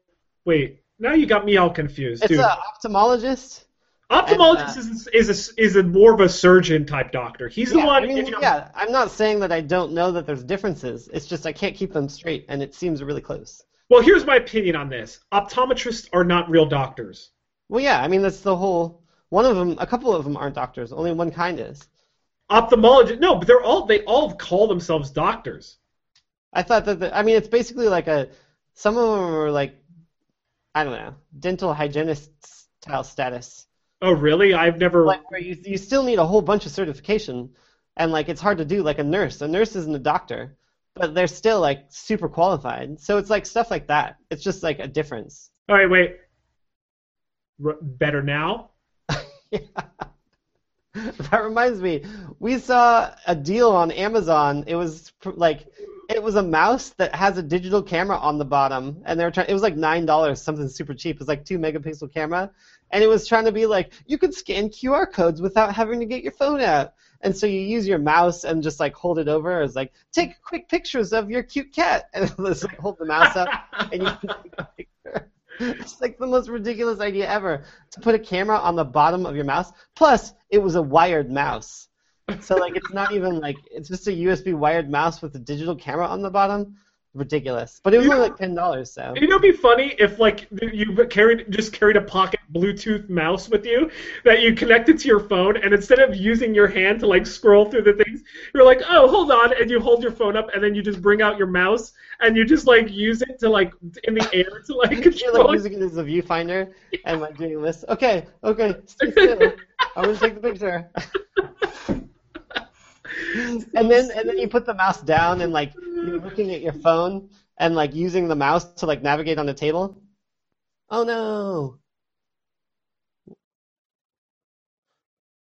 wait. Now you got me all confused. It's an ophthalmologist. Ophthalmologist And, is is a, is a more of a surgeon type doctor. He's the one. I mean, yeah, I'm not saying that I don't know that there's differences. It's just I can't keep them straight, and it seems really close. Well, here's my opinion on this. Optometrists are not real doctors. Well, yeah, I mean that's the whole. One of them, a couple of them aren't doctors. Only one kind is. Ophthalmologists, no, but they're all they all call themselves doctors. I thought that. The, I mean, it's basically like a. Some of them are like, I don't know, dental hygienist style status. Oh, really? I've never. Like you you still need a whole bunch of certification, and like it's hard to do like a nurse. A nurse isn't a doctor, but they're still like super qualified. So it's like stuff like that. It's just like a difference. All right, wait. R- better now? *laughs* that reminds me, we saw a deal on Amazon. It was pr- like it was a mouse that has a digital camera on the bottom, and they were trying. It was like nine dollars, something super cheap. It was like two megapixel camera, and it was trying to be like you could scan QR codes without having to get your phone out. And so you use your mouse and just like hold it over. It's like take quick pictures of your cute cat, *laughs* and was like hold the mouse up, and you can take a picture. *laughs* It's like the most ridiculous idea ever to put a camera on the bottom of your mouse. Plus, it was a wired mouse. So like it's not even like it's just a USB wired mouse with a digital camera on the bottom. Ridiculous. But it was You only like ten dollars, so You know, it'd be funny if like you carried just carried a pocket Bluetooth mouse with you that you connected to your phone, and instead of using your hand to like scroll through the things, you're like, oh, hold on, and you hold your phone up, and then you just bring out your mouse and you just like use it to like in the air to like *laughs* you're like using it as a viewfinder and like doing this. Okay, okay, *laughs* stay still. I'm gonna take the picture. *laughs* and then and then you put the mouse down and like you're looking at your phone and like using the mouse to like navigate on the table. Oh no.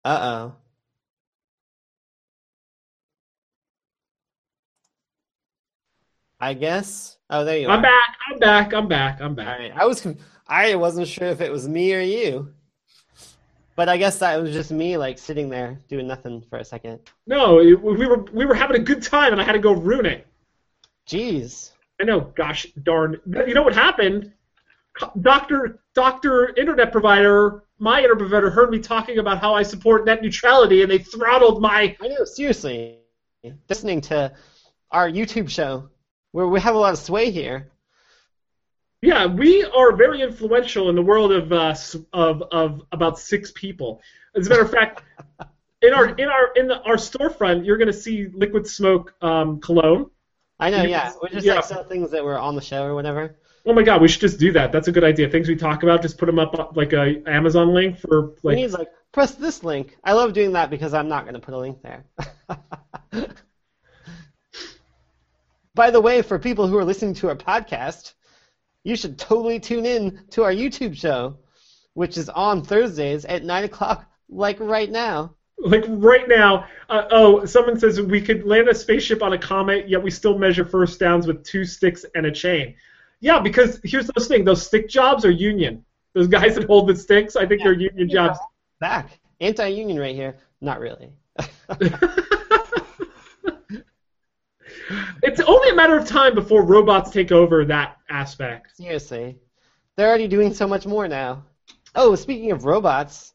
Uh oh. I guess. Oh, there you are. I'm back. I'm back. I'm back. I'm back. right. I was I wasn't sure if it was me or you. But I guess that was just me like sitting there doing nothing for a second. No, we were we were having a good time, and I had to go ruin it. Jeez. I know. Gosh darn. You know what happened? Doctor Doctor Internet Provider, my internet provider, heard me talking about how I support net neutrality, and they throttled my. I know, seriously. Listening to our YouTube show where we have a lot of sway here. Yeah, we are very influential in the world of uh, of of about six people. As a matter of fact, in our in our in the, our storefront, you're going to see Liquid Smoke um, cologne. I know, yeah. We just yeah. like sell things that were on the show or whatever. Oh my God, we should just do that. That's a good idea. Things we talk about, just put them up uh, like a Amazon link for like. need like press this link. I love doing that because I'm not going to put a link there. *laughs* By the way, for people who are listening to our podcast, you should totally tune in to our YouTube show, which is on Thursdays at nine o'clock, like right now. Like right now, uh, oh, someone says we could land a spaceship on a comet, yet we still measure first downs with two sticks and a chain. Yeah, because here's the thing: those stick jobs are union. Those guys that hold the sticks, I think they're union jobs. Back anti-union right here. Not really. *laughs* it's only a matter of time before robots take over that aspect. Seriously, they're already doing so much more now. Oh, speaking of robots,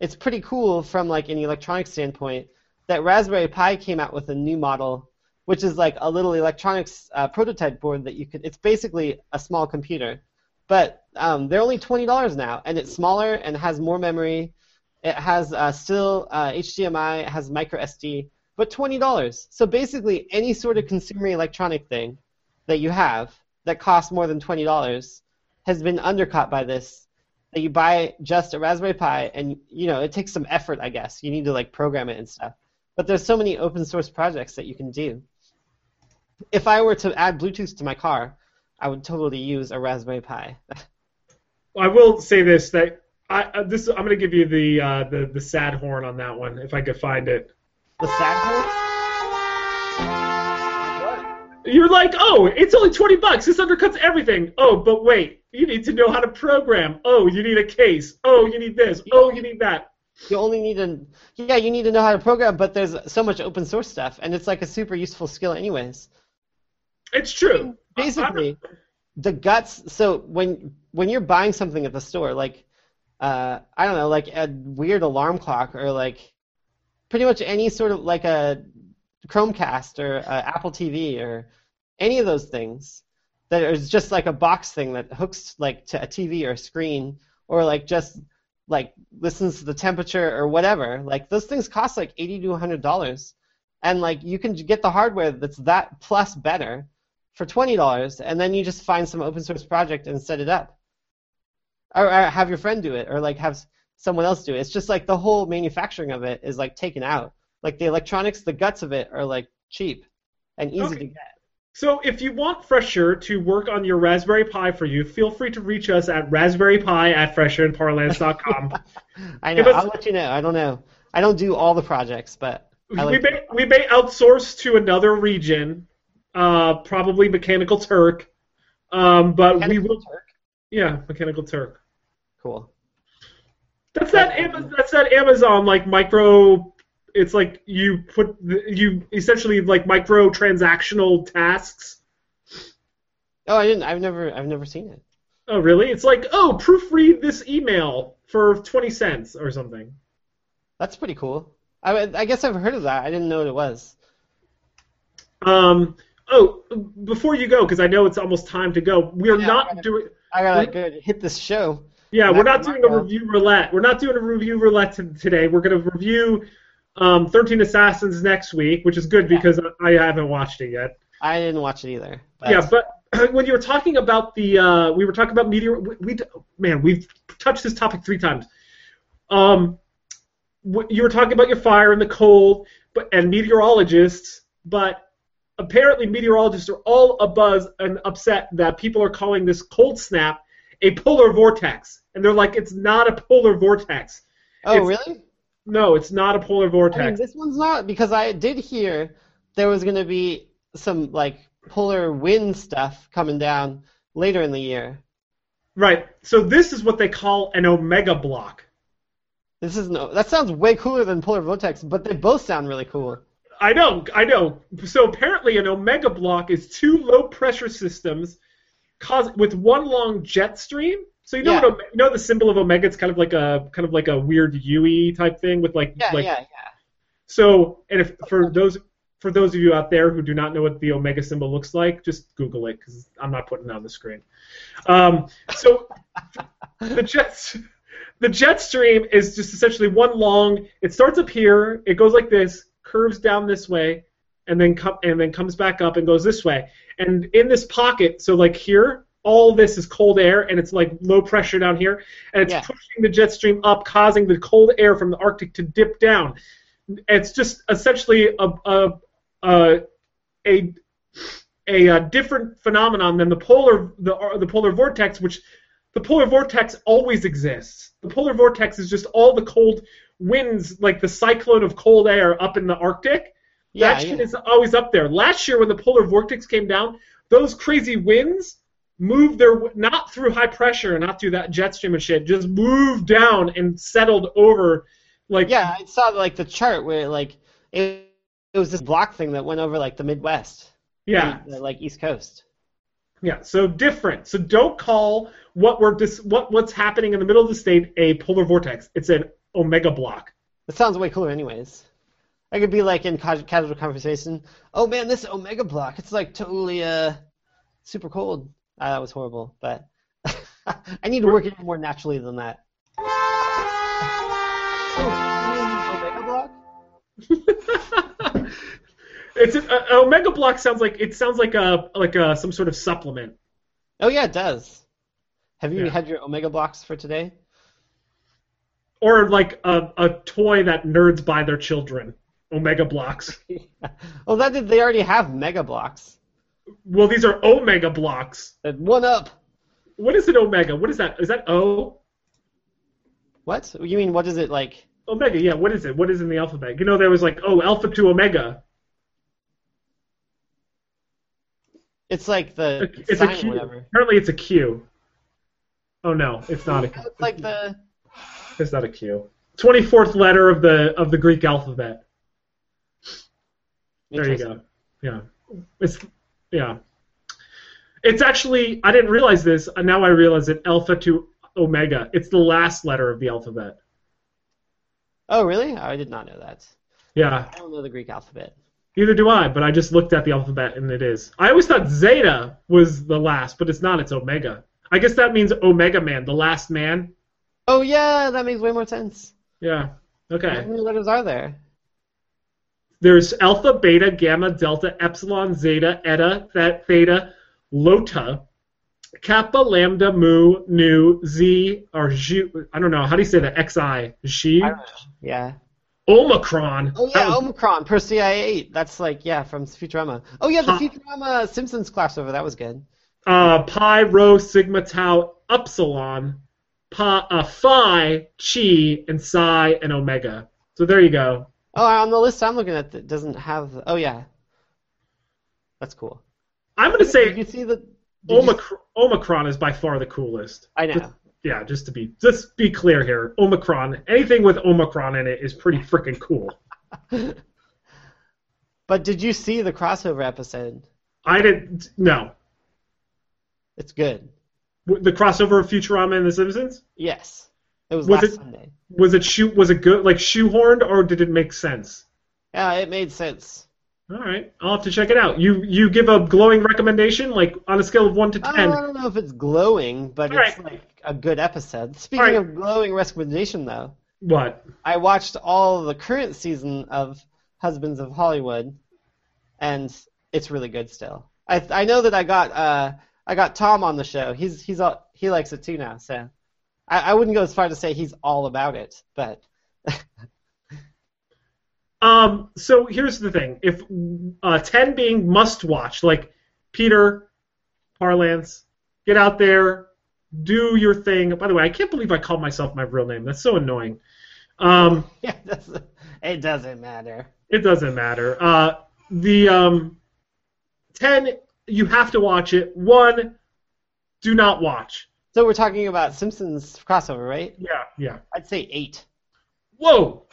it's pretty cool from like an electronic standpoint that Raspberry Pi came out with a new model, which is like a little electronics uh, prototype board that you could. It's basically a small computer, but um, they're only twenty dollars now, and it's smaller and has more memory. It has uh, still uh, HDMI, it has micro SD, but twenty dollars. So basically, any sort of consumer electronic thing that you have that costs more than twenty dollars has been undercut by this. That you buy just a Raspberry Pi, and you know it takes some effort, I guess. You need to like program it and stuff. But there's so many open source projects that you can do. If I were to add Bluetooth to my car, I would totally use a Raspberry Pi. I will say this: that I uh, this I'm going to give you the uh, the the sad horn on that one if I could find it. the sad horn? You're like, oh, it's only twenty bucks. This undercuts everything. Oh, but wait, you need to know how to program. Oh, you need a case. Oh, you need this. Oh, you need that. You only need to, yeah, you need to know how to program, but there's so much open source stuff, and it's like a super useful skill, anyways. It's true. Basically, the guts. So when when you're buying something at the store, like uh, I don't know, like a weird alarm clock, or like pretty much any sort of like a Chromecast or a Apple TV or any of those things that is just like a box thing that hooks like to a TV or a screen, or like just like listens to the temperature or whatever. Like those things cost like eighty to hundred dollars, and like you can get the hardware that's that plus better for twenty dollars, and then you just find some open source project and set it up, or, or have your friend do it, or like have someone else do it. It's just like the whole manufacturing of it is like taken out. Like the electronics, the guts of it are like cheap and easy Okay. to get. So if you want Fresher to work on your Raspberry Pi for you, feel free to reach us at raspberrypi at fresherandparlance.com. *laughs* I know. Us- I'll let you know. I don't know. I don't do all the projects, but we like. may we may outsource to another region, uh, probably Mechanical Turk, um, but we will. Turk? Yeah, Mechanical Turk. Cool. That's that. Amazon, that's that Amazon like micro. It's like you put you essentially like micro transactional tasks. Oh, I didn't. I've never. I've never seen it. Oh really? It's like oh proofread this email for twenty cents or something. That's pretty cool. I, I guess I've heard of that. I didn't know what it was. Um. Oh, before you go, because I know it's almost time to go. We are not right. doing. I gotta go hit this show. Yeah, we're not doing a review roulette. We're not doing a review roulette t- today. We're going to review um, 13 Assassins next week, which is good Yeah. because I haven't watched it yet. I didn't watch it either. But Yeah, but *clears throat* when you were talking about the, uh, we were talking about meteor. We, we man, we've touched this topic three times. Um, you were talking about your fire and the cold, but and meteorologists, but apparently meteorologists are all abuzz and upset that people are calling this cold snap a polar vortex, and they're like, it's not a polar vortex. oh, it's- really? No, it's not a polar I mean, vortex. this one's not because I did hear there was gonna be some like polar wind stuff coming down later in the year. right. So this is what they call an omega block. This is no. That sounds way cooler than polar vortex, but they both sound really cool. I know, I know. So apparently, an omega block is two low pressure systems, cause with one long jet stream. So you know Yeah. what? You know the symbol of omega? It's kind of like a kind of like a weird UE type thing with like Yeah, like. yeah, yeah. So and if for those for those of you out there who do not know what the omega symbol looks like, just Google it because I'm not putting it on the screen. Um, so *laughs* the jets. The jet stream is just essentially one long. It starts up here. It goes like this, curves down this way, and then com- and then comes back up and goes this way. And in this pocket, so like here, all this is cold air, and it's like low pressure down here, and it's Yeah. pushing the jet stream up, causing the cold air from the Arctic to dip down. It's just essentially a a a, a a, uh different phenomenon than the polar the uh, the polar vortex, which the polar vortex always exists. The polar vortex is just all the cold winds, like the cyclone of cold air up in the Arctic. Yeah, that shit yeah. is always up there. Last year, when the polar vortex came down, those crazy winds moved their not through high pressure, not through that jet stream and shit, just moved down and settled over, like Yeah, I saw like the chart where like it, it was this block thing that went over like the Midwest, yeah. and, uh, like East Coast. Yeah, so different. So don't call what we're dis- what what's happening in the middle of the state a polar vortex. It's an omega block. That sounds way cooler, anyways. I could be like in casual conversation. Oh man, this Omega block, it's like totally uh super cold. Ah, that was horrible, but *laughs* I need to work it more naturally than that. Oh, Omega block? *laughs* it's an a, a omega block sounds like it sounds like a like a some sort of supplement. Oh yeah, it does. Have you Yeah. had your Omega blocks for today? Or like a, a toy that nerds buy their children. Omega blocks. *laughs* well, that did, they already have Mega Bloks. Well, these are omega blocks. Uh, One up. What is an omega? What is that? Is that O? What? You mean what is it like? Omega, yeah. What is it? What is in the alphabet? You know, there was like, oh, alpha to omega. It's like the It's sign a or whatever. Apparently, it's a Q. Oh no, it's not a Q. It's like the It's not a Q. Twenty fourth letter of the of the Greek alphabet. There you go. Yeah. It's yeah. It's actually I didn't realize this. and Now I realize it. Alpha to omega. It's the last letter of the alphabet. Oh, really? I did not know that. Yeah. I don't know the Greek alphabet. Neither do I, but I just looked at the alphabet and it is. I always thought Zeta was the last, but it's not. It's Omega. I guess that means Omega Man, the last man. Oh, yeah, that makes way more sense. Yeah. Okay. How many letters are there? There's Alpha, Beta, Gamma, Delta, Epsilon, Zeta, Eta, Th- Theta, Iota, Kappa, Lambda, Mu, Nu, Z, or Zhu. I don't know. How do you say that? XI. Xi. I. Yeah. Omicron. Oh, yeah, was- Omicron, Persei 8. That's like, yeah, from Futurama. Oh, yeah, the Huh. Futurama Simpsons crossover. That was good. uh, pi, rho, sigma, tau, epsilon, pi, uh, phi, chi, and psi, and omega. So there you go. Oh, on the list I'm looking at, it doesn't have. Oh, yeah. That's cool. I'm gonna Did say you see the. did you- Omicron, Omicron is by far the coolest. I know. Just- yeah, just to be just be clear here, Omicron. Anything with Omicron in it is pretty freaking cool. *laughs* But did you see the crossover episode? I didn't. No, It's good. The crossover of Futurama and The Simpsons Yes. It was, Was last it- Sunday. was it shoe was it good like shoehorned or did it make sense? Yeah, it made sense. All right, I'll have to check it out. You you give a glowing recommendation, like on a scale of one to ten. I don't know if it's glowing, but All it's right. like a good episode. Speaking right. of glowing recommendation, though, What? I watched all the current season of Husbands of Hollywood, and it's really good still. I I know that I got uh I got Tom on the show. He's he's all, he likes it too now. So I, I wouldn't go as far to say he's all about it, but *laughs* Um, so here's the thing: if uh, ten being must watch, like Peter, Parlance, get out there, do your thing. By the way, I can't believe I called myself my real name. That's so annoying. Um, yeah, *laughs* it doesn't, it doesn't matter. it doesn't matter. Uh, the um, ten, you have to watch it. One, do not watch. So we're talking about Simpsons crossover, right? Yeah, yeah. I'd say eight. Whoa,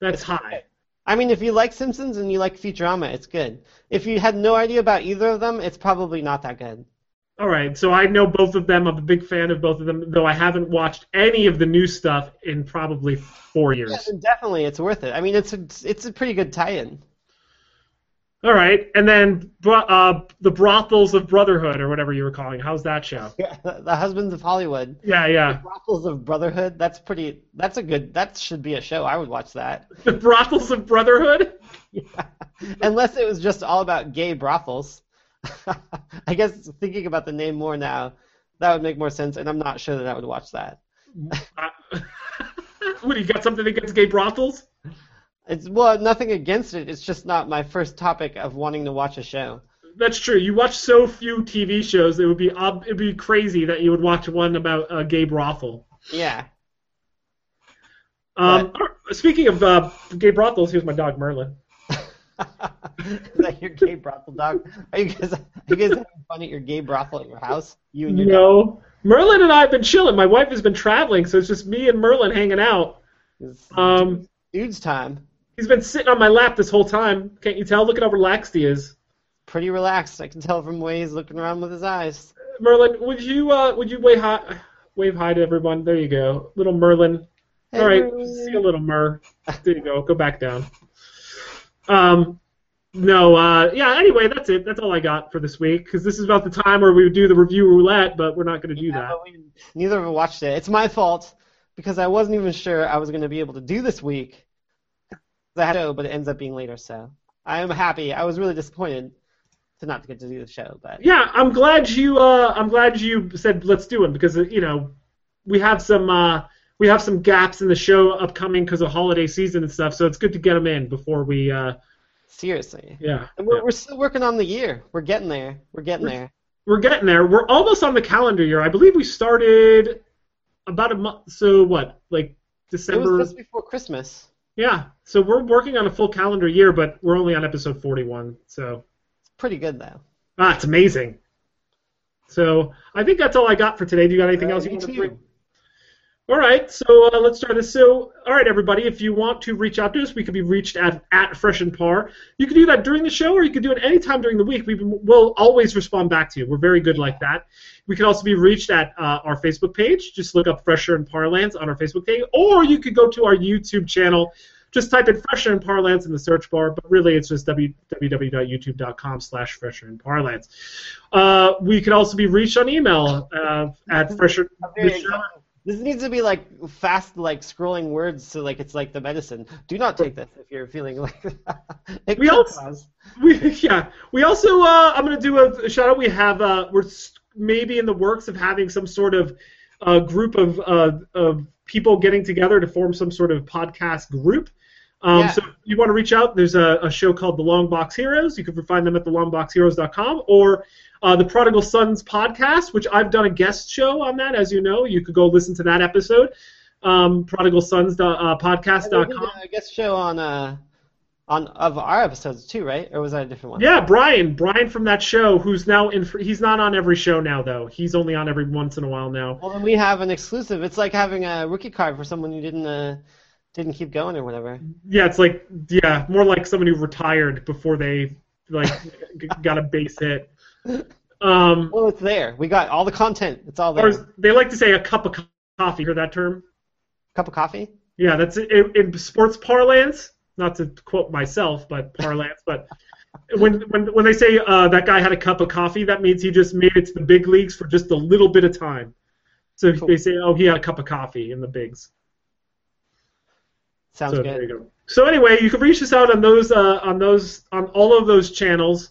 that's high. I mean, if you like Simpsons and you like Futurama, it's good. If you had no idea about either of them, it's probably not that good. All right, so I know both of them. I'm a big fan of both of them, though I haven't watched any of the new stuff in probably four years. Yeah, definitely, it's worth it. I mean, it's a, it's a pretty good tie-in. All right, and then uh, the brothels of Brotherhood, or whatever you were calling. How's that show? *laughs* Yeah, the Husbands of Hollywood. Yeah, yeah. The brothels of Brotherhood. That's pretty. That's a good. That should be a show. I would watch that. *laughs* The brothels of Brotherhood. *laughs* Yeah. Unless it was just all about gay brothels. I guess thinking about the name more now, that would make more sense, and I'm not sure that I would watch that. what, you got something against gay brothels? It's well, nothing against it. It's just not my first topic of wanting to watch a show. That's true. You watch so few TV shows, it would be it'd be crazy that you would watch one about a gay brothel. Yeah. Um, but, speaking of uh, gay brothels, here's my dog Merlin. *laughs* Is that your gay brothel dog? Are you guys, are you guys having fun at your gay brothel at your house? You and your no. Dog? Merlin and I have been chilling. My wife has been traveling, so it's just me and Merlin hanging out. It's um, dude's time. He's been sitting on my lap this whole time. Can't you tell? Look at how relaxed he is. Pretty relaxed. I can tell from the way he's looking around with his eyes. Merlin, would you uh, would you wave hi, wave hi to everyone? There you go, little Merlin. Hey, All right, see a little Mer. There you go. Go back down. Um, no, uh, yeah. Anyway, that's it. That's all I got for this week because this is about the time where we would do the review roulette, but we're not going to do yeah, that. We, neither of us watched it. It's my fault because I wasn't even sure I was going to be able to do this week I had a show, but it ends up being later. So I am happy. I was really disappointed to not get to do the show, but yeah, I'm glad you. Uh, I'm glad you said let's do it because you know we have some uh, we have some gaps in the show upcoming because of holiday season and stuff. So it's good to get them in before we. Uh, Seriously. Yeah. And we're, yeah. we're still working on the year. We're getting there. We're getting we're, there. We're getting there. We're almost on the calendar year. I believe we started about a month. So what, like December? It was just before Christmas. Yeah, so we're working on a full calendar year, but we're only on episode 41, so. It's pretty good, though. Ah, it's amazing. So I think that's all I got for today. Do you got anything uh, else you want to bring? All right, so uh, let's start this. So, all right, everybody, if you want to reach out to us, we can be reached at at Fresh and Par. You can do that during the show, or you can do it anytime during the week. We will always respond back to you. We're very good like that. We can also be reached at uh, our Facebook page. Just look up Fresher and Parlance on our Facebook page, or you could go to our YouTube channel. Just type in Fresher and Parlance in the search bar, but really it's just www.youtube.com slash Fresher and Parlance. Uh, we can also be reached on email uh, at Fresher. This needs to be like fast, like scrolling words, so like it's like the medicine. Do not take this if you're feeling like. *laughs* we also, we, yeah, we also. Uh, I'm gonna do a, a shout out. We have uh, we're maybe in the works of having some sort of uh, group of uh, of people getting together to form some sort of podcast group. Um, yeah. So if you want to reach out, there's a, a, show called The Long Box Heroes. You can find them at thelongboxheroes.com or uh, the Prodigal Sons podcast, which I've done a guest show on that, as you know. You could go listen to that episode. Um, Prodigal Sons uh. A guest show on uh, on of our episodes too, right? Or was that a different one? Yeah, Brian. Brian from that show, who's now in. He's not on every show now, though. He's only on every once in a while now. Well, then we have an exclusive. It's like having a rookie card for someone who didn't. Uh, didn't keep going or whatever. Yeah, it's like yeah, more like someone who retired before they like *laughs* got a base hit. Um, well, it's there. We got all the content. It's all there. Or they like to say a cup of coffee. Hear that term? Cup of coffee? Yeah, that's. In, in sports parlance, not to quote myself, but parlance, but when when when they say uh, that guy had a cup of coffee, that means he just made it to the big leagues for just a little bit of time. So cool. they say, oh, he had a cup of coffee in the bigs. Sounds so, good. Go. So anyway, you can reach us out on those uh, on those on all of those channels.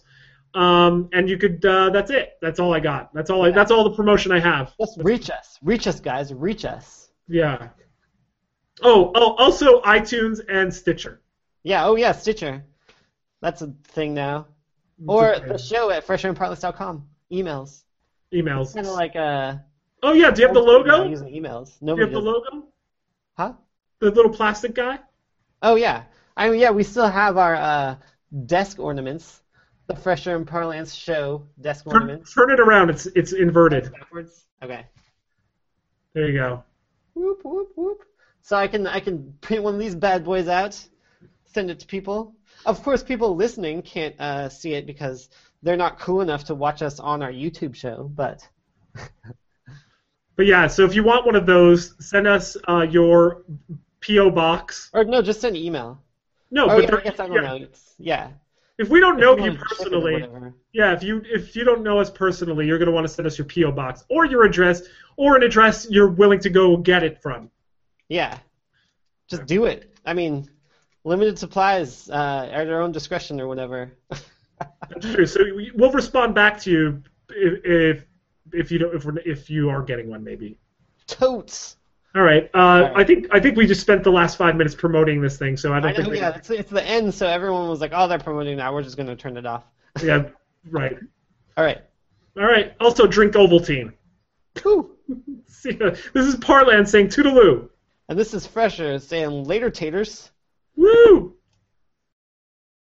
Um, and you could. Uh, that's it. That's all I got. That's all. I, that's all the promotion I have. Just reach us. Reach us, guys. Reach us. Yeah. Oh, oh, also iTunes and Stitcher. Yeah. Oh, yeah, Stitcher. That's a thing now. Or the show at fresherandparlance.com. Emails. Emails. Kind of like a. Oh yeah. Do you have the logo? Using emails. Nobody Do you have the logo? Huh? The little plastic guy. Oh yeah. I mean, yeah, we still have our uh, desk ornaments the Fresher and Parlance show desk turn, ornaments. Turn it around. It's it's inverted. Backwards. Okay. There you go. Whoop whoop whoop. So I can I can print one of these bad boys out, send it to people. Of course, people listening can't uh, see it because they're not cool enough to watch us on our YouTube show, but But yeah, so if you want one of those, send us uh, your PO box. or no, just send an email. No, oh but yeah, I guess I don't yeah, know. It's, yeah. If we don't know If you it or personally, yeah, if you if you don't know us personally, you're gonna want to send us your PO box or your address or an address you're willing to go get it from. Yeah. Just do it. I mean, limited supplies uh, at our own discretion or whatever. That's true. So we- we'll respond back to you if if, if you don't if, we're, if you are getting one maybe. Totes. All right. Uh, right. I think I think we just spent the last five minutes promoting this thing, so I don't I think know, we. yeah, it's, it's the end, so everyone was like, "Oh, they're promoting that. We're just gonna turn it off." yeah. Right. *laughs* All right. All right. Also, drink Ovaltine. Whew. *laughs* See, uh, this is Parlance saying toodaloo. And this is Fresher saying later taters. Woo!